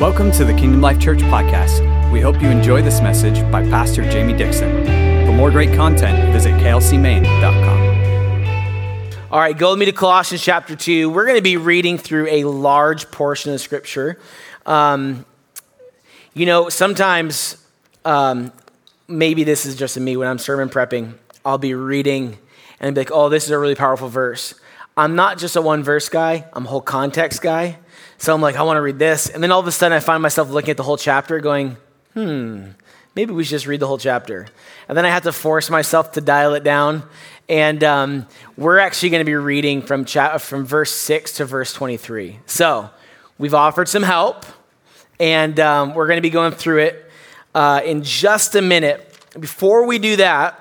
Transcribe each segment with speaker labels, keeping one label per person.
Speaker 1: Welcome to the Kingdom Life Church podcast. We hope you enjoy this message by Pastor Jamie Dixon. For more great content, visit klcmaine.com.
Speaker 2: All right, go with me to Colossians chapter 2. We're going to be reading through a large portion of scripture. Um, you know, sometimes, um, maybe this is just me when I'm sermon prepping, I'll be reading and be like, oh, this is a really powerful verse. I'm not just a one verse guy, I'm a whole context guy. So I'm like, I want to read this. And then all of a sudden, I find myself looking at the whole chapter going, hmm, maybe we should just read the whole chapter. And then I have to force myself to dial it down. And um, we're actually going to be reading from, cha- from verse 6 to verse 23. So we've offered some help, and um, we're going to be going through it uh, in just a minute. Before we do that,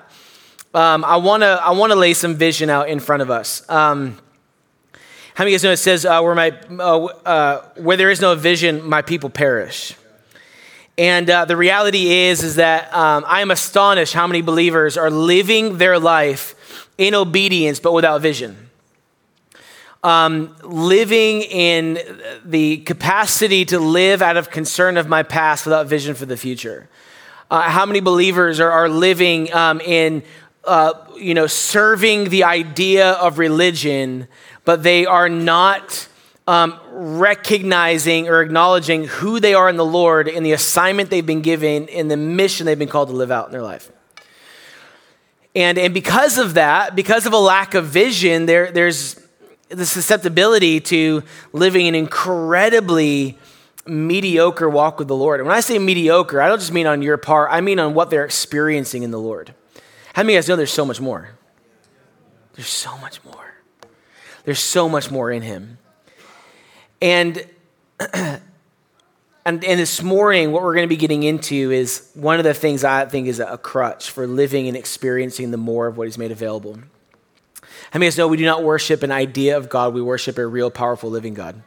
Speaker 2: um, I want to I wanna lay some vision out in front of us. Um, how many of you guys know it says, uh, where, my, uh, uh, where there is no vision, my people perish? And uh, the reality is, is that um, I am astonished how many believers are living their life in obedience but without vision. Um, living in the capacity to live out of concern of my past without vision for the future. Uh, how many believers are, are living um, in, uh, you know, serving the idea of religion but they are not um, recognizing or acknowledging who they are in the Lord in the assignment they've been given, in the mission they've been called to live out in their life. And, and because of that, because of a lack of vision, there, there's the susceptibility to living an incredibly mediocre walk with the Lord. And when I say mediocre, I don't just mean on your part, I mean on what they're experiencing in the Lord. How many of you guys know there's so much more? There's so much more. There's so much more in him. And, and, and this morning, what we're going to be getting into is one of the things I think is a crutch for living and experiencing the more of what he's made available. How many of us know we do not worship an idea of God, we worship a real, powerful, living God?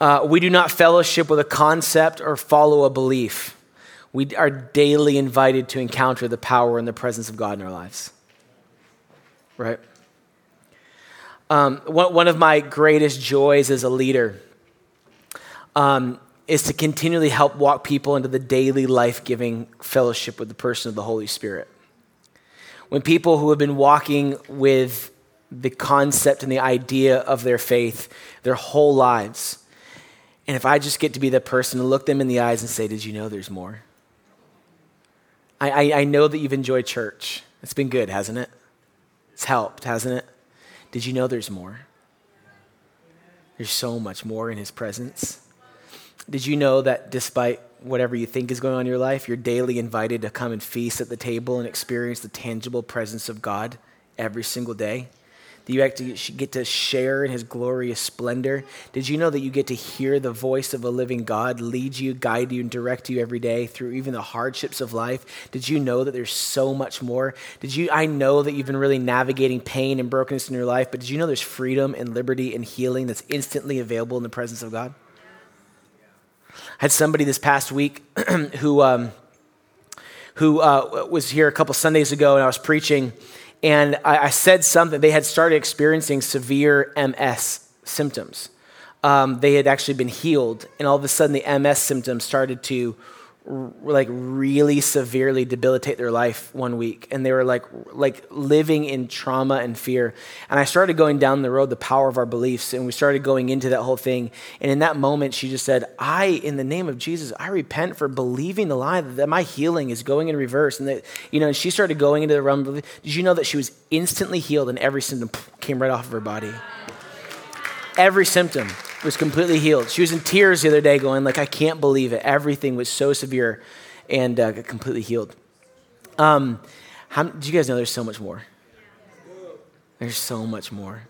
Speaker 2: Uh, we do not fellowship with a concept or follow a belief. We are daily invited to encounter the power and the presence of God in our lives. Right? Um, one, one, of my greatest joys as a leader um, is to continually help walk people into the daily life giving fellowship with the person of the Holy Spirit. When people who have been walking with the concept and the idea of their faith their whole lives, and if I just get to be the person to look them in the eyes and say, Did you know there's more? I, I, I know that you've enjoyed church. It's been good, hasn't it? It's helped, hasn't it? Did you know there's more? There's so much more in His presence. Did you know that despite whatever you think is going on in your life, you're daily invited to come and feast at the table and experience the tangible presence of God every single day? That you actually get to share in his glorious splendor? Did you know that you get to hear the voice of a living God lead you, guide you, and direct you every day through even the hardships of life? Did you know that there's so much more? Did you I know that you've been really navigating pain and brokenness in your life, but did you know there's freedom and liberty and healing that's instantly available in the presence of God? I had somebody this past week who um, who uh, was here a couple Sundays ago, and I was preaching, and I, I said something. They had started experiencing severe MS symptoms. Um, they had actually been healed, and all of a sudden, the MS symptoms started to like really severely debilitate their life one week and they were like like living in trauma and fear. And i started going down the road the power of our beliefs and we started going into that whole thing. And in that moment she just said i in the name of jesus i repent for believing the lie that my healing is going in reverse. And that you know and she started going into the realm of did you know that she was instantly healed and every symptom came right off of her body? Every symptom was completely healed. She was in tears the other day, going like, "I can't believe it. Everything was so severe, and uh, completely healed." Um, how, do you guys know there's so much more? There's so much more.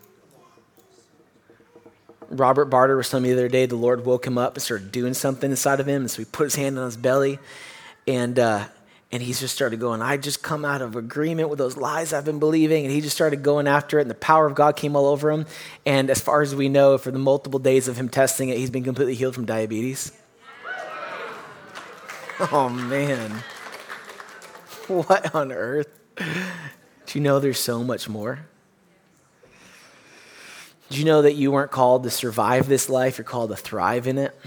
Speaker 2: Robert Barter was telling me the other day the Lord woke him up and started doing something inside of him, and so he put his hand on his belly, and uh, and he just started going, I just come out of agreement with those lies I've been believing. And he just started going after it, and the power of God came all over him. And as far as we know, for the multiple days of him testing it, he's been completely healed from diabetes. Oh, man. What on earth? Do you know there's so much more? Do you know that you weren't called to survive this life? You're called to thrive in it?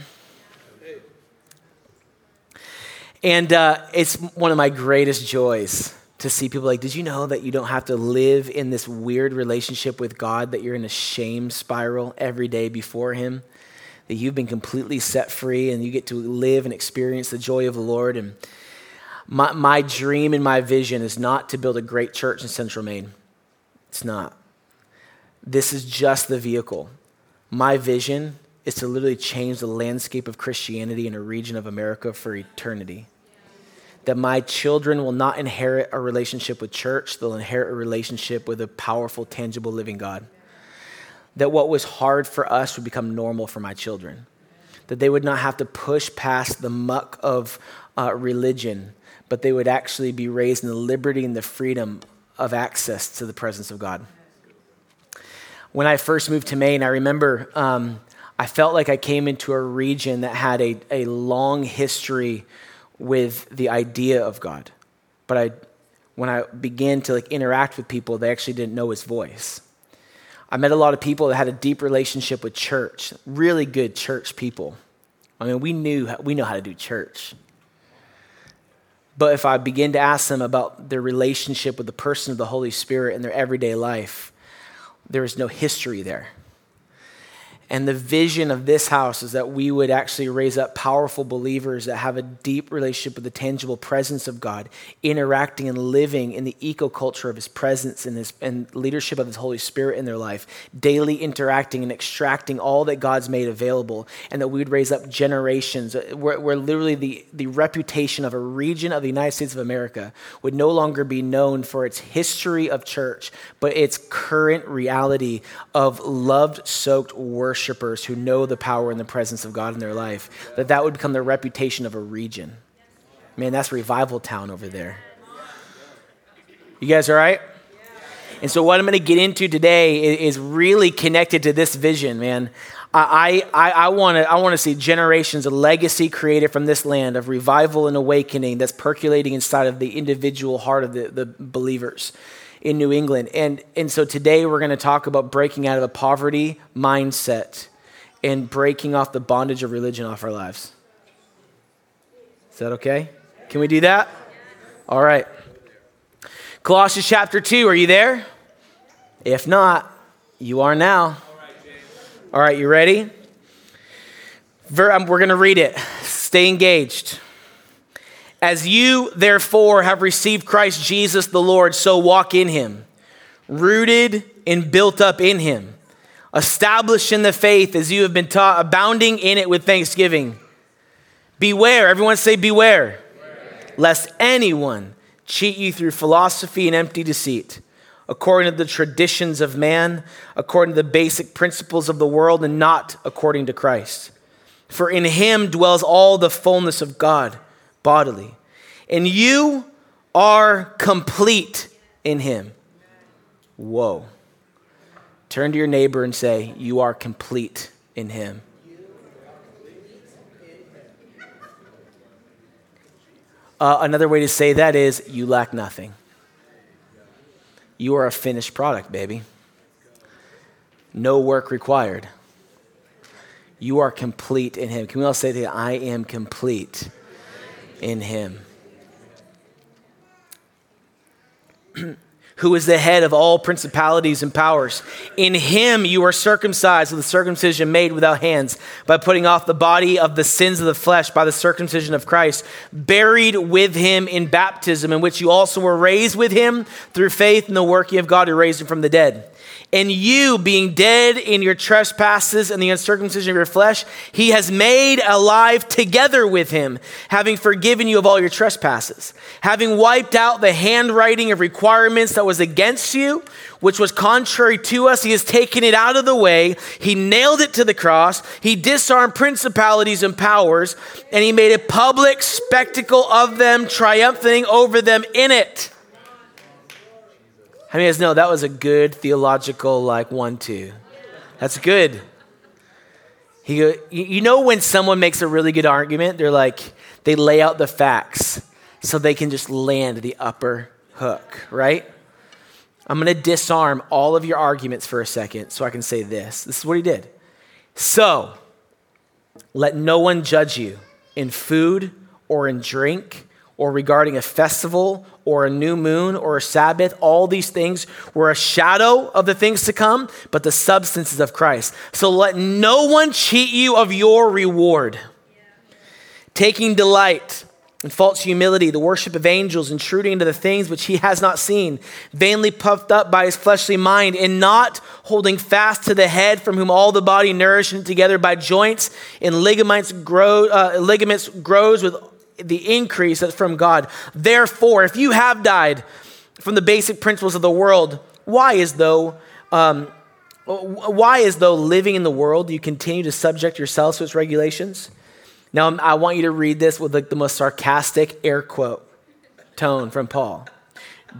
Speaker 2: And uh, it's one of my greatest joys to see people like, did you know that you don't have to live in this weird relationship with God, that you're in a shame spiral every day before Him? That you've been completely set free and you get to live and experience the joy of the Lord. And my, my dream and my vision is not to build a great church in Central Maine. It's not. This is just the vehicle. My vision is to literally change the landscape of Christianity in a region of America for eternity. That my children will not inherit a relationship with church, they'll inherit a relationship with a powerful, tangible, living God. That what was hard for us would become normal for my children. That they would not have to push past the muck of uh, religion, but they would actually be raised in the liberty and the freedom of access to the presence of God. When I first moved to Maine, I remember um, I felt like I came into a region that had a, a long history with the idea of God. But I, when I began to like interact with people, they actually didn't know his voice. I met a lot of people that had a deep relationship with church, really good church people. I mean, we knew we know how to do church. But if I begin to ask them about their relationship with the person of the Holy Spirit in their everyday life, there is no history there. And the vision of this house is that we would actually raise up powerful believers that have a deep relationship with the tangible presence of God, interacting and living in the ecoculture of His presence and His and leadership of His Holy Spirit in their life, daily interacting and extracting all that God's made available, and that we would raise up generations. Where, where literally the, the reputation of a region of the United States of America would no longer be known for its history of church, but its current reality of loved, soaked worship worshipers who know the power and the presence of God in their life, that that would become the reputation of a region. Man, that's revival town over there. You guys all right? And so, what I'm going to get into today is really connected to this vision, man. I, I, I want to I wanna see generations of legacy created from this land of revival and awakening that's percolating inside of the individual heart of the, the believers in New England. And, and so today we're going to talk about breaking out of the poverty mindset and breaking off the bondage of religion off our lives. Is that okay? Can we do that? All right. Colossians chapter 2, are you there? If not, you are now. All right, you ready? Um, we're going to read it. Stay engaged. As you, therefore, have received Christ Jesus the Lord, so walk in him, rooted and built up in him, established in the faith as you have been taught, abounding in it with thanksgiving. Beware, everyone say, beware, beware. lest anyone cheat you through philosophy and empty deceit, according to the traditions of man, according to the basic principles of the world, and not according to Christ. For in him dwells all the fullness of God bodily. And you are complete in him. Whoa. Turn to your neighbor and say, You are complete in him. Uh, another way to say that is, You lack nothing. You are a finished product, baby. No work required. You are complete in him. Can we all say that? I am complete in him. who is the head of all principalities and powers. In him you are circumcised with the circumcision made without hands, by putting off the body of the sins of the flesh by the circumcision of Christ, buried with him in baptism, in which you also were raised with him through faith in the working of God who raised him from the dead and you, being dead in your trespasses and the uncircumcision of your flesh, he has made alive together with him, having forgiven you of all your trespasses, having wiped out the handwriting of requirements that was against you, which was contrary to us. He has taken it out of the way. He nailed it to the cross. He disarmed principalities and powers, and he made a public spectacle of them, triumphing over them in it. How many of you guys know that was a good theological, like, one, two? That's good. He, you know, when someone makes a really good argument, they're like, they lay out the facts so they can just land the upper hook, right? I'm going to disarm all of your arguments for a second so I can say this. This is what he did. So, let no one judge you in food or in drink or regarding a festival or a new moon or a Sabbath. All these things were a shadow of the things to come, but the substances of Christ. So let no one cheat you of your reward. Taking delight in false humility, the worship of angels, intruding into the things which he has not seen, vainly puffed up by his fleshly mind, and not holding fast to the head, from whom all the body nourished together by joints and ligaments, grow, uh, ligaments grows with the increase that's from God. Therefore, if you have died from the basic principles of the world, why is though um, why is though living in the world you continue to subject yourselves to its regulations? Now I want you to read this with like the most sarcastic air quote tone from Paul.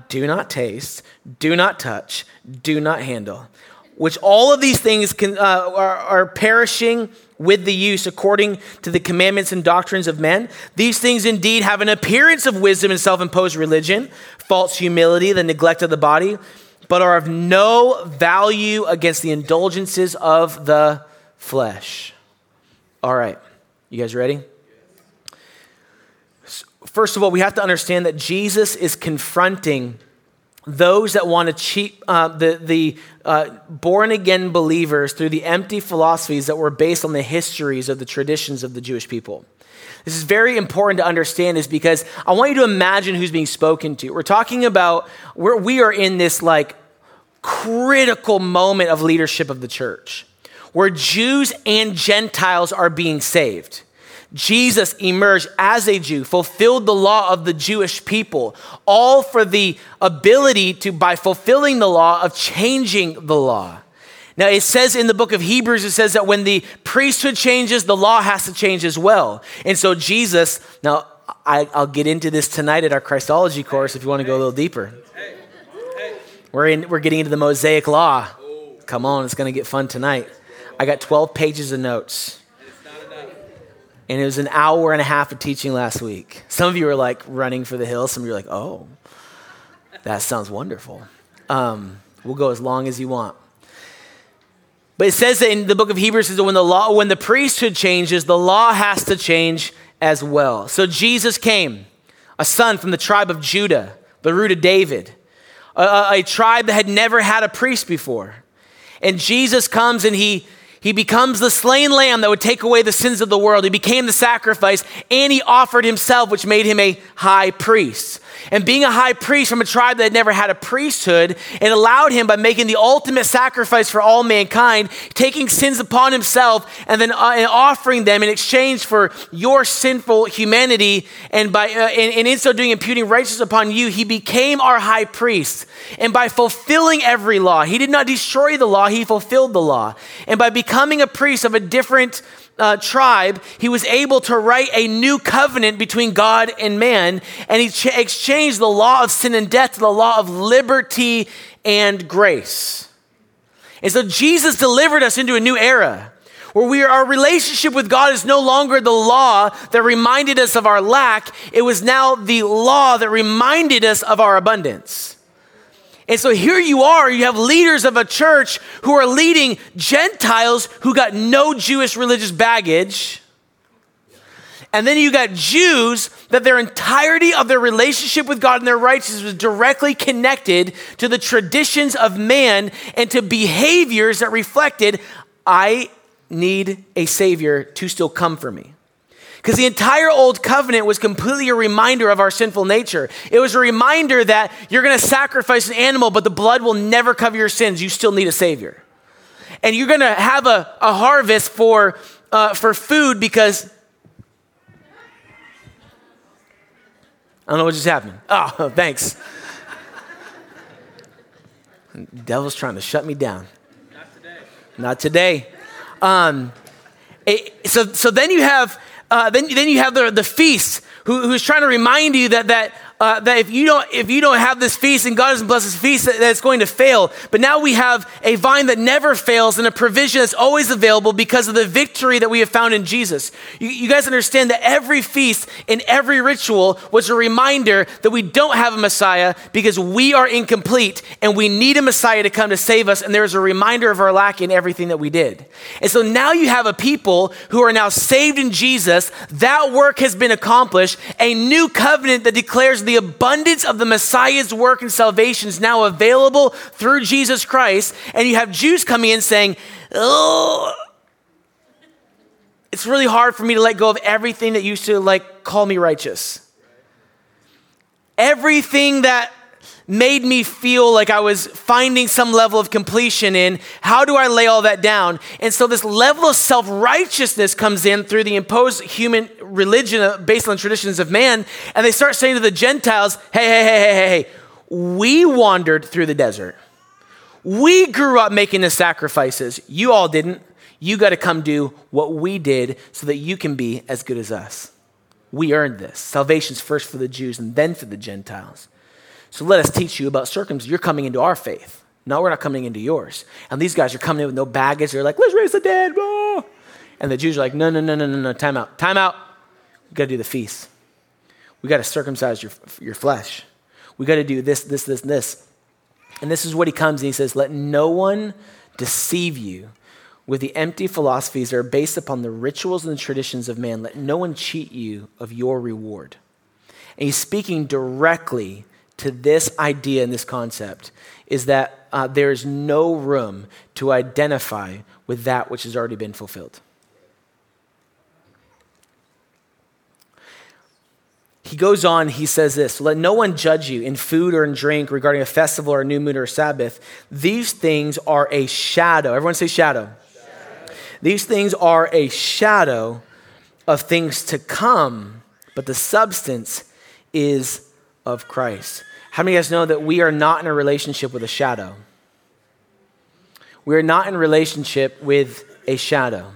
Speaker 2: Do not taste, do not touch, do not handle. Which all of these things can, uh, are, are perishing with the use according to the commandments and doctrines of men. These things indeed have an appearance of wisdom and self imposed religion, false humility, the neglect of the body, but are of no value against the indulgences of the flesh. All right, you guys ready? First of all, we have to understand that Jesus is confronting those that want to cheat uh, the, the uh, born again believers through the empty philosophies that were based on the histories of the traditions of the Jewish people. This is very important to understand, is because I want you to imagine who's being spoken to. We're talking about we're, we are in this like critical moment of leadership of the church, where Jews and Gentiles are being saved. Jesus emerged as a Jew, fulfilled the law of the Jewish people, all for the ability to, by fulfilling the law, of changing the law. Now, it says in the book of Hebrews, it says that when the priesthood changes, the law has to change as well. And so, Jesus, now, I, will get into this tonight at our Christology course if you want to go a little deeper. We're, in, we're getting into the Mosaic law. Come on, it's going to get fun tonight. I got 12 pages of notes. And it was an hour and a half of teaching last week. Some of you are like running for the hills. Some of you are like, oh, that sounds wonderful. Um, we'll go as long as you want. But it says that in the book of Hebrews that when the law, when the priesthood changes, the law has to change as well. So Jesus came, a son from the tribe of Judah, the root of David, a, a tribe that had never had a priest before. And Jesus comes and he he becomes the slain lamb that would take away the sins of the world. He became the sacrifice and he offered himself, which made him a high priest. And being a high priest from a tribe that had never had a priesthood, it allowed him by making the ultimate sacrifice for all mankind, taking sins upon himself and then uh, and offering them in exchange for your sinful humanity. And by uh, and, and in so doing, imputing righteousness upon you, he became our high priest. And by fulfilling every law, he did not destroy the law; he fulfilled the law. And by becoming a priest of a different uh, tribe, he was able to write a new covenant between God and man, and he ch- exchanged the law of sin and death to the law of liberty and grace. And so Jesus delivered us into a new era where we are, our relationship with God is no longer the law that reminded us of our lack, it was now the law that reminded us of our abundance. And so here you are, you have leaders of a church who are leading Gentiles who got no Jewish religious baggage. And then you got Jews that their entirety of their relationship with God and their righteousness was directly connected to the traditions of man and to behaviors that reflected, I need a Savior to still come for me. Because the entire Old Covenant was completely a reminder of our sinful nature. It was a reminder that you're going to sacrifice an animal, but the blood will never cover your sins. You still need a Savior. And you're going to have a, a harvest for, uh, for food because. I don't know what just happened. Oh, thanks. The devil's trying to shut me down. Not today. Not today. Um, it, so, so then you have uh, then, then you have the, the feast who, who's trying to remind you that, that uh, that if you don't if you don't have this feast and God doesn't bless this feast, that, that it's going to fail. But now we have a vine that never fails and a provision that's always available because of the victory that we have found in Jesus. You, you guys understand that every feast and every ritual was a reminder that we don't have a Messiah because we are incomplete and we need a Messiah to come to save us. And there is a reminder of our lack in everything that we did. And so now you have a people who are now saved in Jesus. That work has been accomplished. A new covenant that declares the abundance of the Messiah's work and salvation is now available through Jesus Christ. And you have Jews coming in saying, oh, it's really hard for me to let go of everything that used to like call me righteous. Everything that made me feel like I was finding some level of completion in. How do I lay all that down? And so this level of self righteousness comes in through the imposed human religion uh, based on traditions of man. And they start saying to the Gentiles, hey, hey, hey, hey, hey, hey, we wandered through the desert. We grew up making the sacrifices. You all didn't. You got to come do what we did so that you can be as good as us. We earned this. Salvation's first for the Jews and then for the Gentiles. So let us teach you about circumcision. You're coming into our faith. No, we're not coming into yours. And these guys are coming in with no baggage. They're like, let's raise the dead. Oh. And the Jews are like, no, no, no, no, no, no, time out. Time out. We got to do the feast. We got to circumcise your, your flesh. We got to do this, this, this, this. And this is what he comes and he says, let no one deceive you with the empty philosophies that are based upon the rituals and the traditions of man. Let no one cheat you of your reward. And he's speaking directly to this idea and this concept is that uh, there is no room to identify with that which has already been fulfilled. He goes on, he says this Let no one judge you in food or in drink regarding a festival or a new moon or Sabbath. These things are a shadow. Everyone say shadow. These things are a shadow of things to come, but the substance is of Christ. How many of you guys know that we are not in a relationship with a shadow? We are not in relationship with a shadow.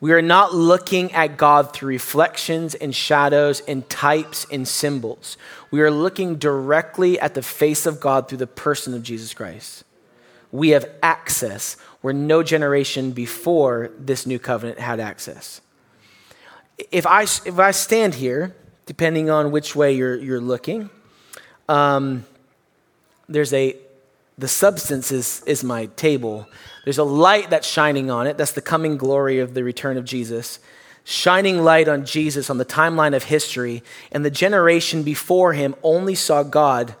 Speaker 2: We are not looking at God through reflections and shadows and types and symbols. We are looking directly at the face of God through the person of Jesus Christ. We have access where no generation before this new covenant had access. If I, if I stand here, depending on which way you're, you're looking, um, there's a, the substance is, is my table. There's a light that's shining on it. That's the coming glory of the return of Jesus. Shining light on Jesus on the timeline of history. And the generation before him only saw God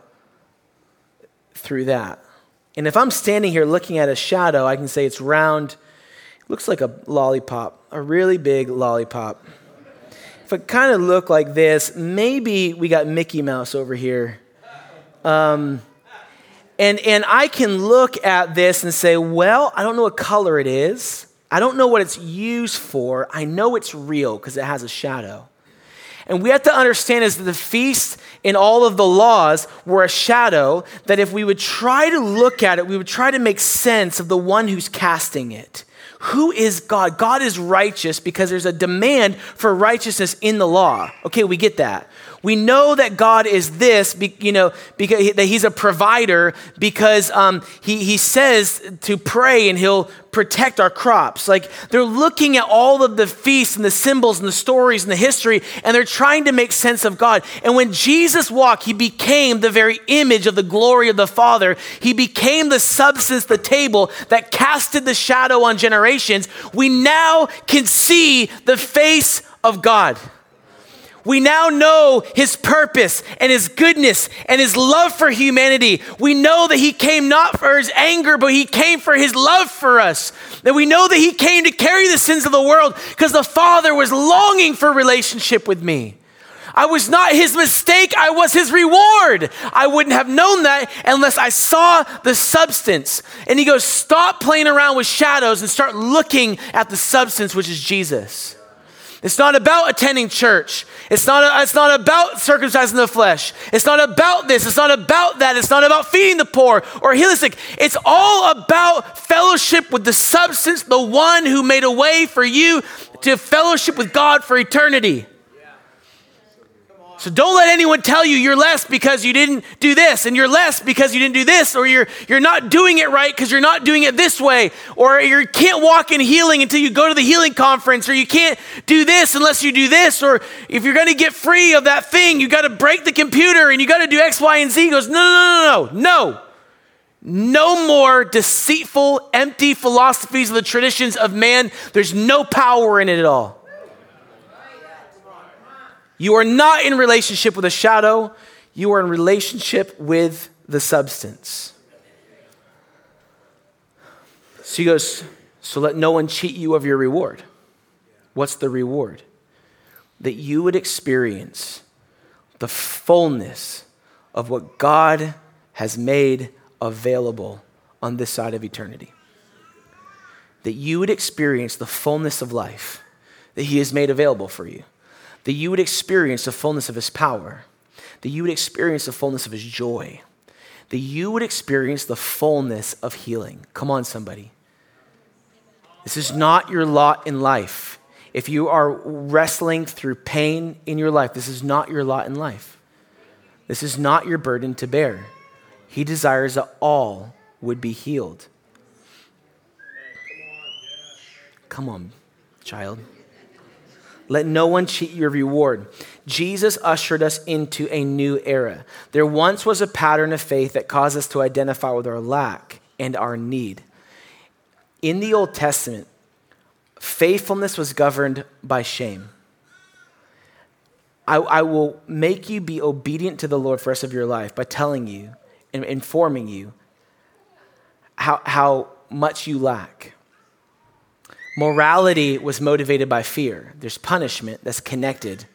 Speaker 2: through that. And if I'm standing here looking at a shadow, I can say it's round, looks like a lollipop, a really big lollipop. If it kind of looked like this, maybe we got Mickey Mouse over here um, and, and I can look at this and say, well, I don't know what color it is. I don't know what it's used for. I know it's real because it has a shadow. And we have to understand is that the feast in all of the laws were a shadow that if we would try to look at it, we would try to make sense of the one who's casting it. Who is God? God is righteous because there's a demand for righteousness in the law. Okay, we get that. We know that God is this, you know, because that He's a provider because um, he, he says to pray and He'll protect our crops. Like they're looking at all of the feasts and the symbols and the stories and the history, and they're trying to make sense of God. And when Jesus walked, He became the very image of the glory of the Father. He became the substance, the table that casted the shadow on generations. We now can see the face of God. We now know his purpose and his goodness and his love for humanity. We know that he came not for his anger, but he came for his love for us. That we know that he came to carry the sins of the world because the Father was longing for relationship with me. I was not his mistake, I was his reward. I wouldn't have known that unless I saw the substance. And he goes, Stop playing around with shadows and start looking at the substance, which is Jesus. It's not about attending church. It's not, it's not about circumcising the flesh. It's not about this. It's not about that. It's not about feeding the poor or healing sick. It's all about fellowship with the substance, the one who made a way for you to fellowship with God for eternity. So don't let anyone tell you you're less because you didn't do this, and you're less because you didn't do this, or you're, you're not doing it right because you're not doing it this way, or you can't walk in healing until you go to the healing conference, or you can't do this unless you do this, or if you're gonna get free of that thing, you gotta break the computer and you gotta do X, Y, and Z. He goes, no, no, no, no, no. No more deceitful, empty philosophies of the traditions of man. There's no power in it at all. You are not in relationship with a shadow, you are in relationship with the substance. So he goes, So let no one cheat you of your reward. What's the reward? That you would experience the fullness of what God has made available on this side of eternity. That you would experience the fullness of life that He has made available for you that you would experience the fullness of his power, that you would experience the fullness of his joy, that you would experience the fullness of healing. Come on, somebody. This is not your lot in life. If you are wrestling through pain in your life, this is not your lot in life. This is not your burden to bear. He desires that all would be healed. Come on, child. Let no one cheat your reward. Jesus ushered us into a new era. There once was a pattern of faith that caused us to identify with our lack and our need. In the Old Testament, faithfulness was governed by shame. I, I, will make you be obedient to the Lord for the rest of your life by telling you and informing you how, how much you lack. Morality was motivated by fear. There's punishment that's connected.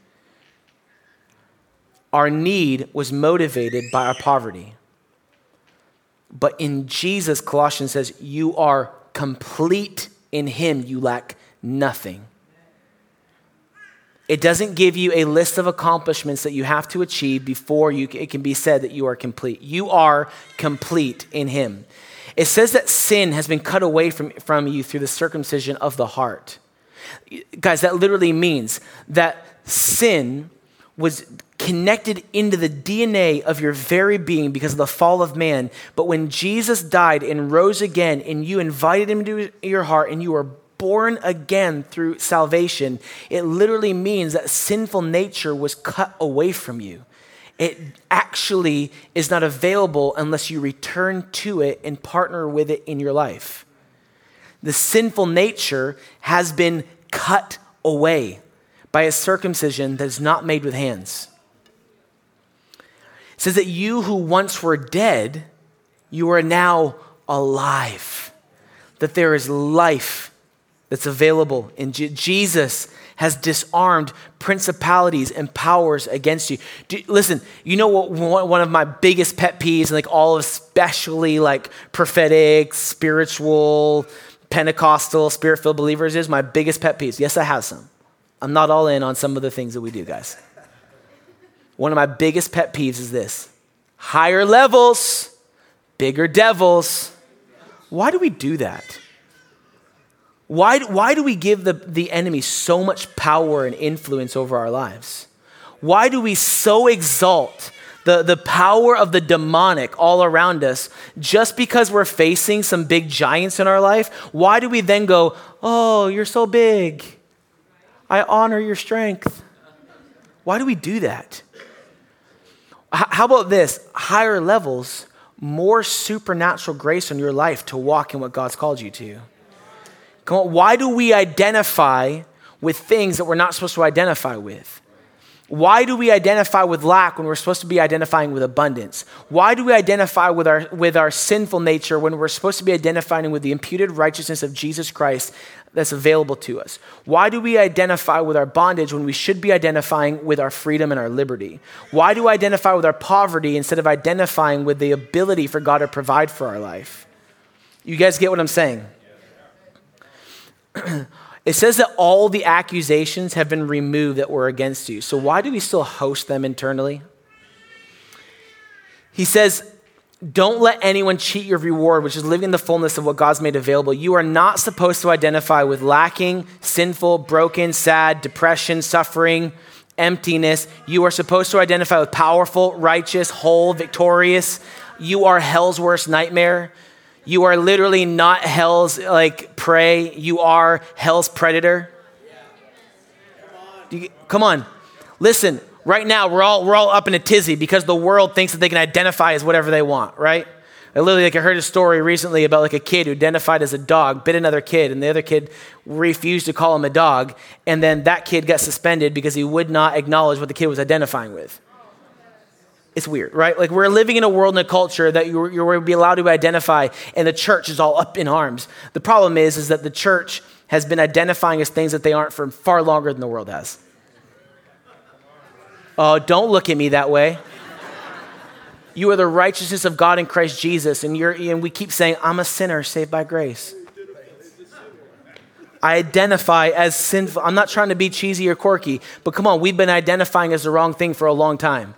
Speaker 2: Our need was motivated by our poverty. But in Jesus, Colossians says, you are complete in Him, you lack nothing. It doesn't give you a list of accomplishments that you have to achieve before you, it can be said that you are complete. You are complete in Him. It says that sin has been cut away from, from you through the circumcision of the heart. Guys, that literally means that sin was connected into the DNA of your very being because of the fall of man. But when Jesus died and rose again, and you invited him into your heart, and you were born again through salvation, it literally means that sinful nature was cut away from you it actually is not available unless you return to it and partner with it in your life. The sinful nature has been cut away by a circumcision that is not made with hands. It says that you who once were dead, you are now alive. That there is life that's available in Je- Jesus has disarmed principalities and powers against you. Do, listen, you know what one of my biggest pet peeves, and like all of especially like prophetic, spiritual, Pentecostal, spirit filled believers is? My biggest pet peeves. Yes, I have some. I'm not all in on some of the things that we do, guys. One of my biggest pet peeves is this higher levels, bigger devils. Why do we do that? Why, why do we give the, the enemy so much power and influence over our lives? Why do we so exalt the, the power of the demonic all around us just because we're facing some big giants in our life? Why do we then go, Oh, you're so big? I honor your strength. Why do we do that? How about this? Higher levels, more supernatural grace in your life to walk in what God's called you to. Come on, why do we identify with things that we're not supposed to identify with? Why do we identify with lack when we're supposed to be identifying with abundance? Why do we identify with our, with our sinful nature when we're supposed to be identifying with the imputed righteousness of Jesus Christ that's available to us? Why do we identify with our bondage when we should be identifying with our freedom and our liberty? Why do we identify with our poverty instead of identifying with the ability for God to provide for our life? You guys get what I'm saying? It says that all the accusations have been removed that were against you. So why do we still host them internally? He says, don't let anyone cheat your reward, which is living in the fullness of what God's made available. You are not supposed to identify with lacking, sinful, broken, sad, depression, suffering, emptiness. You are supposed to identify with powerful, righteous, whole, victorious. You are hell's worst nightmare. You are literally not hell's like prey. You are hell's predator. You, come on. Listen, right now we're all we're all up in a tizzy because the world thinks that they can identify as whatever they want, right? I literally like I heard a story recently about like a kid who identified as a dog, bit another kid, and the other kid refused to call him a dog, and then that kid got suspended because he would not acknowledge what the kid was identifying with. It's weird, right? Like we're living in a world and a culture that you're, be allowed to identify, and the church is all up in arms. The problem is, is that the church has been identifying as things that they aren't for far longer than the world has. Oh, don't look at me that way. You are the righteousness of God in Christ Jesus, and, you're, and we keep saying, I'm a sinner saved by grace. I identify as sinful. I'm not trying to be cheesy or quirky, but come on, we've been identifying as the wrong thing for a long time.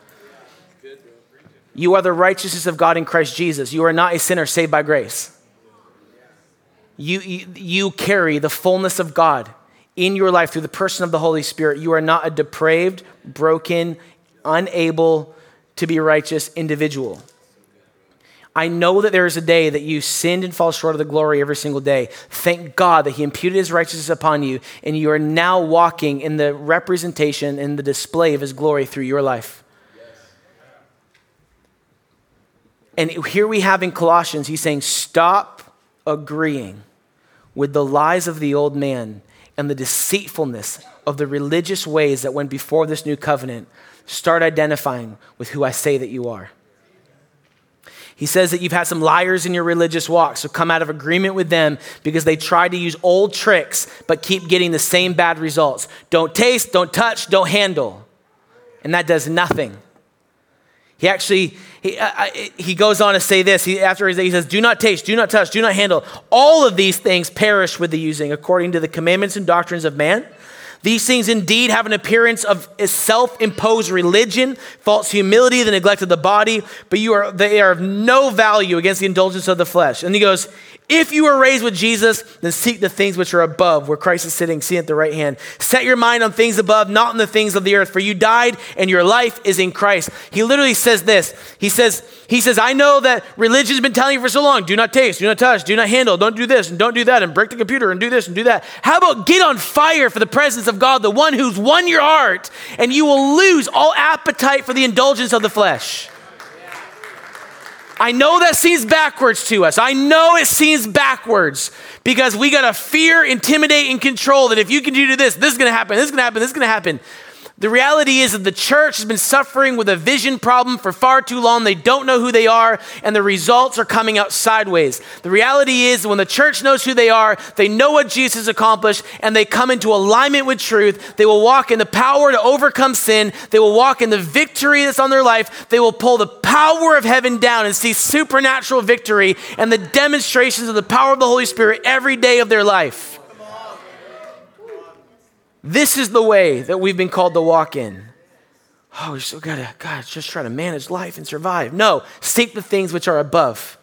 Speaker 2: You are the righteousness of God in Christ Jesus. You are not a sinner saved by grace. You, you, you, carry the fullness of God in your life through the person of the Holy Spirit. You are not a depraved, broken, unable to be righteous individual. I know that there is a day that you sinned and fall short of the glory every single day. Thank God that He imputed His righteousness upon you, and you are now walking in the representation and the display of His glory through your life. And here we have in Colossians, he's saying, stop agreeing with the lies of the old man and the deceitfulness of the religious ways that went before this new covenant. Start identifying with who I say that you are. He says that you've had some liars in your religious walk, so come out of agreement with them because they try to use old tricks but keep getting the same bad results. Don't taste, don't touch, don't handle. And that does nothing. He actually he, uh, he goes on to say this. He, after he says, Do not taste, do not touch, do not handle. All of these things perish with the using, according to the commandments and doctrines of man. These things indeed have an appearance of self imposed religion, false humility, the neglect of the body, but you are, they are of no value against the indulgence of the flesh. And he goes, if you were raised with Jesus, then seek the things which are above, where Christ is sitting, seated at the right hand. Set your mind on things above, not on the things of the earth, for you died and your life is in Christ. He literally says this. He says, he says, I know that religion's been telling you for so long, do not taste, do not touch, do not handle, don't do this and don't do that, and break the computer and do this and do that. How about get on fire for the presence of God, the one who's won your heart, and you will lose all appetite for the indulgence of the flesh. I know that seems backwards to us. I know it seems backwards because we got to fear, intimidate, and control that if you can do this, this is going to happen, this is going to happen, this is going to happen. The reality is that the church has been suffering with a vision problem for far too long. They don't know who they are, and the results are coming out sideways. The reality is when the church knows who they are, they know what Jesus accomplished, and they come into alignment with truth. They will walk in the power to overcome sin. They will walk in the victory that's on their life. They will pull the power of heaven down and see supernatural victory and the demonstrations of the power of the Holy Spirit every day of their life. This is the way that we've been called to walk in. Oh, we still gotta, God, just try to manage life and survive. No, seek the things which are above.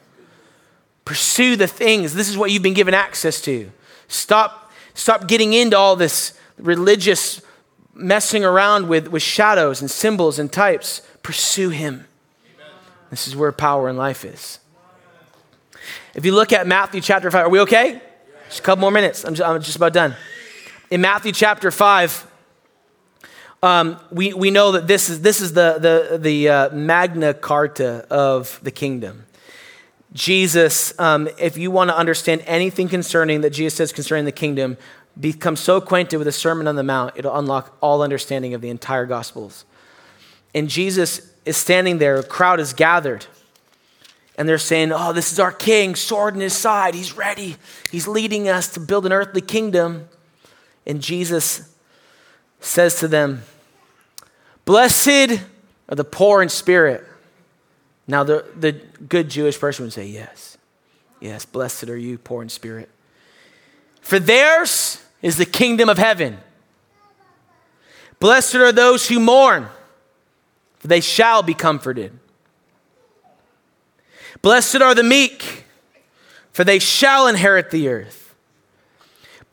Speaker 2: Pursue the things. This is what you've been given access to. Stop, stop getting into all this religious messing around with, with shadows and symbols and types. Pursue Him. Amen. This is where power in life is. If you look at Matthew chapter 5, are we okay? Just a couple more minutes. I'm just, I'm just about done in Matthew chapter 5, um, we, we know that this is, this is the, the, the uh, Magna Carta of the kingdom. Jesus, um, if you want to understand anything concerning that Jesus says concerning the kingdom, become so acquainted with the Sermon on the Mount, it'll unlock all understanding of the entire Gospels. And Jesus is standing there, a crowd is gathered, and they're saying, Oh, this is our king, sword in his side, he's ready, he's leading us to build an earthly kingdom. And Jesus says to them, Blessed are the poor in spirit. Now, the, the good Jewish person would say, Yes, yes, blessed are you, poor in spirit. For theirs is the kingdom of heaven. Blessed are those who mourn, for they shall be comforted. Blessed are the meek, for they shall inherit the earth.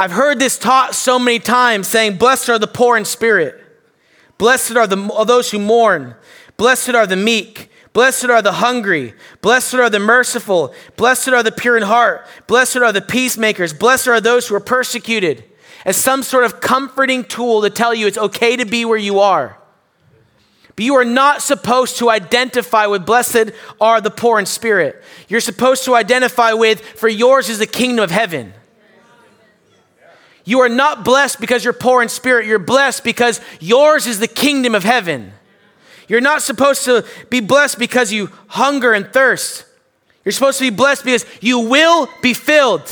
Speaker 2: I've heard this taught so many times saying, Blessed are the poor in spirit. Blessed are, the, those who mourn. Blessed are the meek. Blessed are the hungry. Blessed are the merciful. Blessed are the pure in heart. Blessed are the peacemakers. Blessed are those who are persecuted. As some sort of comforting tool to tell you it's okay to be where you are. But you are not supposed to identify with blessed are the poor in spirit. You're supposed to identify with, for yours is the kingdom of heaven. You are not blessed because you're poor in spirit. You're blessed because yours is the kingdom of heaven. You're not supposed to be blessed because you hunger and thirst. You're supposed to be blessed because you will be filled.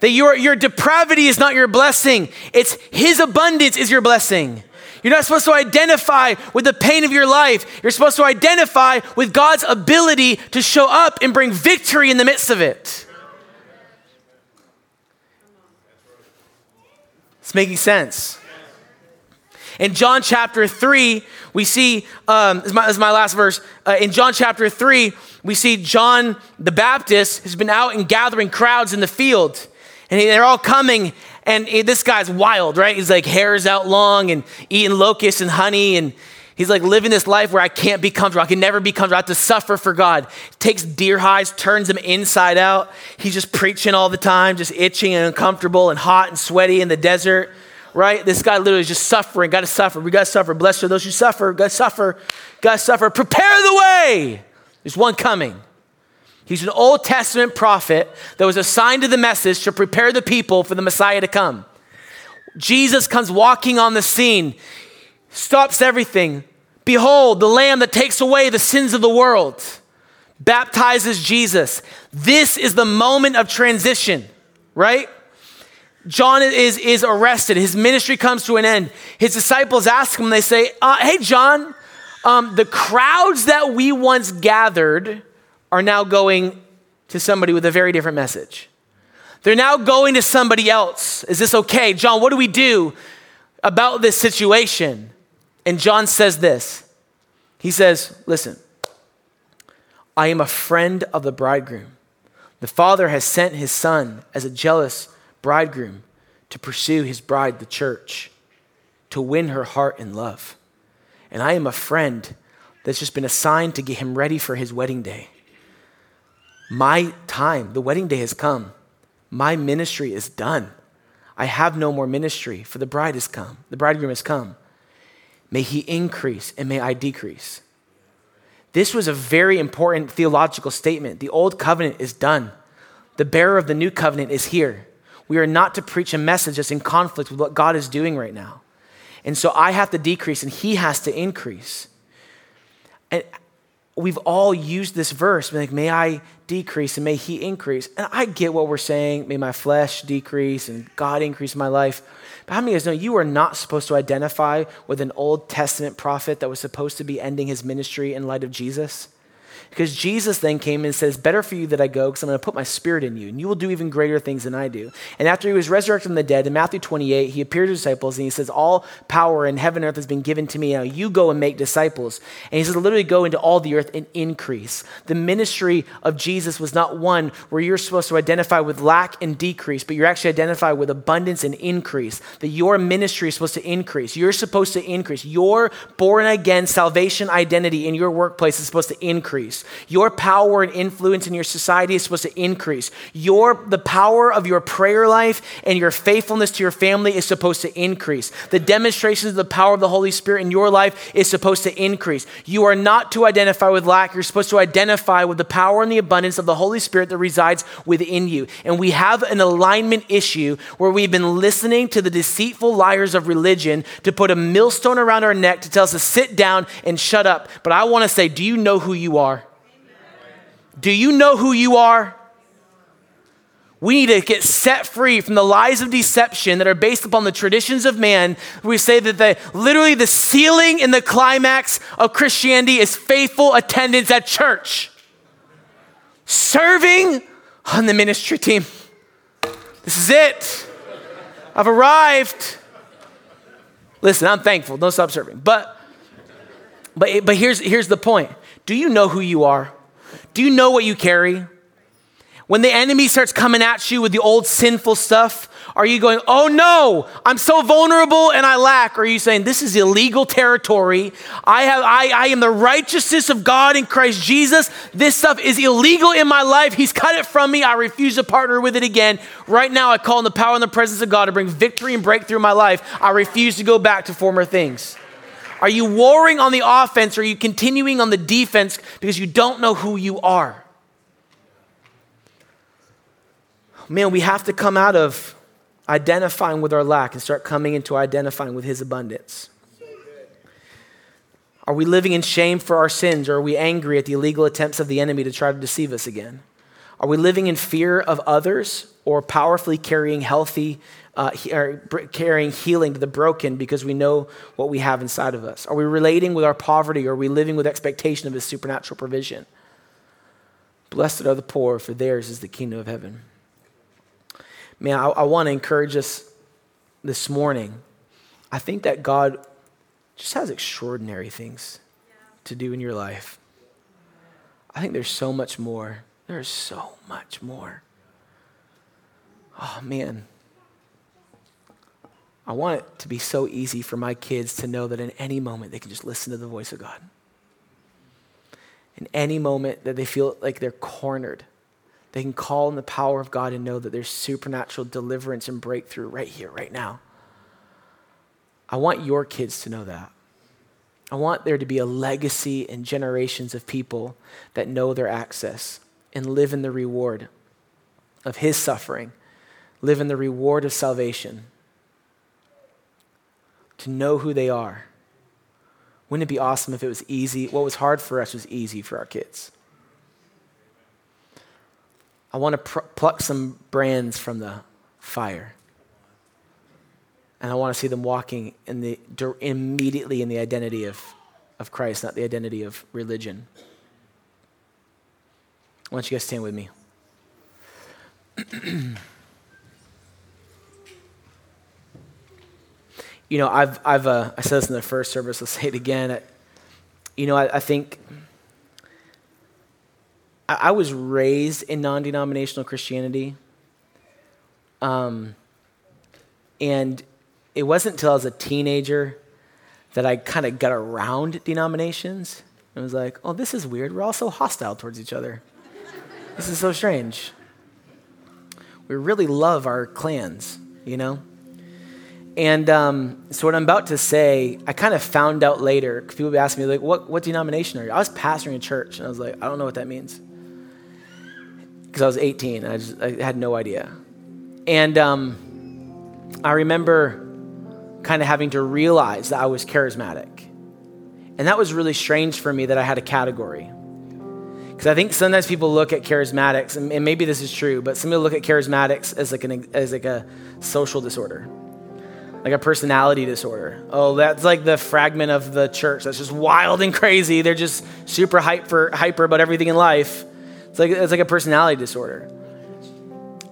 Speaker 2: That your, your depravity is not your blessing, it's His abundance is your blessing. You're not supposed to identify with the pain of your life. You're supposed to identify with God's ability to show up and bring victory in the midst of it. It's making sense. In John chapter 3, we see, um, this, is my, is my last verse. Uh, in John chapter 3, we see John the Baptist has been out and gathering crowds in the field. And they're all coming, and this guy's wild, right? He's like hairs out long and eating locusts and honey. And he's like living this life where I can't be comfortable. I can never be comfortable. I have to suffer for God. Takes deer hides, turns them inside out. He's just preaching all the time, just itching and uncomfortable and hot and sweaty in the desert right? This guy literally is just suffering. Got to suffer. We got to suffer. Blessed are those who suffer. Got to suffer. Got to suffer. Prepare the way. There's one coming. He's an Old Testament prophet that was assigned to the message to prepare the people for the Messiah to come. Jesus comes walking on the scene, stops everything. Behold, the Lamb that takes away the sins of the world, baptizes Jesus. This is the moment of transition, right? John is, is arrested. His ministry comes to an end. His disciples ask him, they say, uh, Hey, John, um, the crowds that we once gathered are now going to somebody with a very different message. They're now going to somebody else. Is this okay? John, what do we do about this situation? And John says this He says, Listen, I am a friend of the bridegroom. The father has sent his son as a jealous bridegroom to pursue his bride, the church, to win her heart and love. And I am a friend that's just been assigned to get him ready for his wedding day. My time, the wedding day has come. My ministry is done. I have no more ministry, for the bride has come. The bridegroom has come. May he increase and may I decrease. This was a very important theological statement. The old covenant is done, the bearer of the new covenant is here. We are not to preach a message that's in conflict with what God is doing right now. And so I have to decrease and he has to increase. And we've all used this verse, like, may I decrease and may he increase. And I get what we're saying, may my flesh decrease and God increase my life. But how many of you know you are not supposed to identify with an Old Testament prophet that was supposed to be ending his ministry in light of Jesus? Because Jesus then came and says, Better for you that I go, because I'm going to put my spirit in you, and you will do even greater things than I do. And after he was resurrected from the dead, in Matthew 28, he appeared to disciples and he says, All power in heaven and earth has been given to me. Now you go and make disciples. And he says, literally go into all the earth and increase. The ministry of Jesus was not one where you're supposed to identify with lack and decrease, but you're actually identified with abundance and increase. That your ministry is supposed to increase. You're supposed to increase. Your born again salvation identity in your workplace is supposed to increase increase. Your power and influence in your society is supposed to increase. Your, the power of your prayer life and your faithfulness to your family is supposed to increase. The demonstrations of the power of the Holy Spirit in your life is supposed to increase. You are not to identify with lack. You're supposed to identify with the power and the abundance of the Holy Spirit that resides within you. And we have an alignment issue where we've been listening to the deceitful liars of religion to put a millstone around our neck to tell us to sit down and shut up. But I want to say, do you know who you are? Do you know who you are? We need to get set free from the lies of deception that are based upon the traditions of man. We say that the, literally the ceiling and the climax of Christianity is faithful attendance at church, serving on the ministry team. This is it. I've arrived. Listen, I'm thankful. Don't stop serving. But, but, but here's, here's the point Do you know who you are? Do you know what you carry? When the enemy starts coming at you with the old sinful stuff, are you going, oh no, I'm so vulnerable and I lack? Or are you saying, this is illegal territory? I, have, I, I am the righteousness of God in Christ Jesus. This stuff is illegal in my life. He's cut it from me. I refuse to partner with it again. Right now, I call on the power and the presence of God to bring victory and breakthrough in my life. I refuse to go back to former things. Are you warring on the offense or are you continuing on the defense because you don't know who you are? man, we have to come out of identifying with our lack and start coming into identifying with His abundance. Are we living in shame for our sins or are we angry at the illegal attempts of the enemy to try to deceive us again? Are we living in fear of others or powerfully carrying healthy, uh, or carrying healing to the broken because we know what we have inside of us? Are we relating with our poverty or are we living with expectation of His supernatural provision? Blessed are the poor, for theirs is the kingdom of heaven man, I, I want to encourage us this morning. I think that God just has extraordinary things to do in your life. I think there's so much more. There's so much more. Oh, man. I want it to be so easy for my kids to know that in any moment they can just listen to the voice of God. In any moment that they feel like they're cornered, they can call on the power of God and know that there's supernatural deliverance and breakthrough right here, right now. I want your kids to know that. I want there to be a legacy and generations of people that know their access and live in the reward of His suffering, live in the reward of salvation, to know who they are. Wouldn't it be awesome if it was easy? What was hard for us was easy for our kids. I want to pr- pluck some brands from the fire. And I want to see them walking in the, immediately in the identity of, of Christ, not the identity of religion. Why don't you guys stand with me? you know, I've, I've uh, I said this in the first service, I'll say it again. I, you know, I, I think I, I was raised in non denominational Christianity. Um, and it wasn't until I was a teenager that I kind of got around denominations. and was like, oh, this is weird. We're all so hostile towards each other. this is so strange. We really love our clans, you know? And um, so, what I'm about to say, I kind of found out later. People would ask me, like, what, what denomination are you? I was pastoring a church, and I was like, I don't know what that means because I was 18 and I, just, I had no idea. And um, I remember kind of having to realize that I was charismatic. And that was really strange for me that I had a category. Because I think sometimes people look at charismatics, and, and maybe this is true, but some people look at charismatics as like, an, as like a social disorder, like a personality disorder. Oh, that's like the fragment of the church that's just wild and crazy. They're just super hyper, hyper about everything in life. It's like, it's like a personality disorder.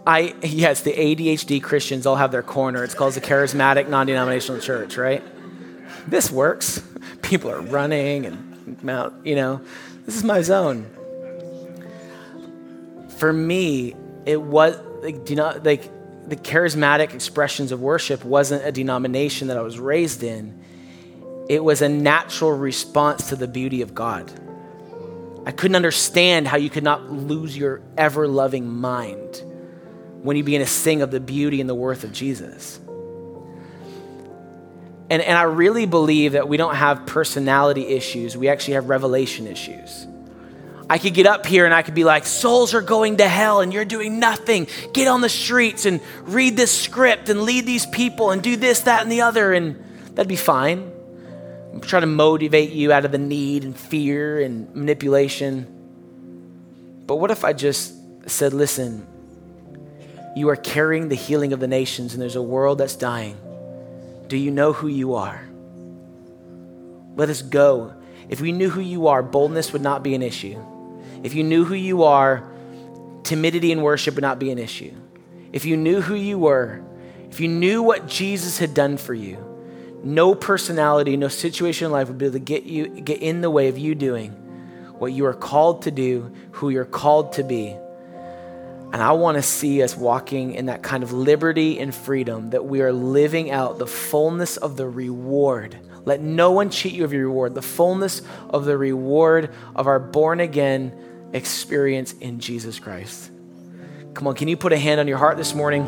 Speaker 2: I, yes, the ADHD Christians all have their corner. It's called the charismatic non denominational church, right? This works. People are running and, mount, you know, this is my zone. For me, it was like, you know, like the charismatic expressions of worship wasn't a denomination that I was raised in. It was a natural response to the beauty of God. I couldn't understand how you could not lose your ever loving mind when you begin to sing of the beauty and the worth of Jesus. And, and I really believe that we don't have personality issues, we actually have revelation issues. I could get up here and I could be like, souls are going to hell and you're doing nothing. Get on the streets and read this script and lead these people and do this, that, and the other, and that'd be fine I'm trying to motivate you out of the need and fear and manipulation. But what if I just said, listen, You are carrying the healing of the nations, and there's a world that's dying. Do you know who you are? Let us go. If we knew who you are, boldness would not be an issue. If you knew who you are, timidity in worship would not be an issue. If you knew who you were, if you knew what Jesus had done for you, no personality, no situation in life would be able to get you get in the way of you doing what you are called to do, who you're called to be. And I want to see us walking in that kind of liberty and freedom that we are living out the fullness of the reward. Let no one cheat you of your reward, the fullness of the reward of our born again experience in Jesus Christ. Come on, can you put a hand on your heart this morning?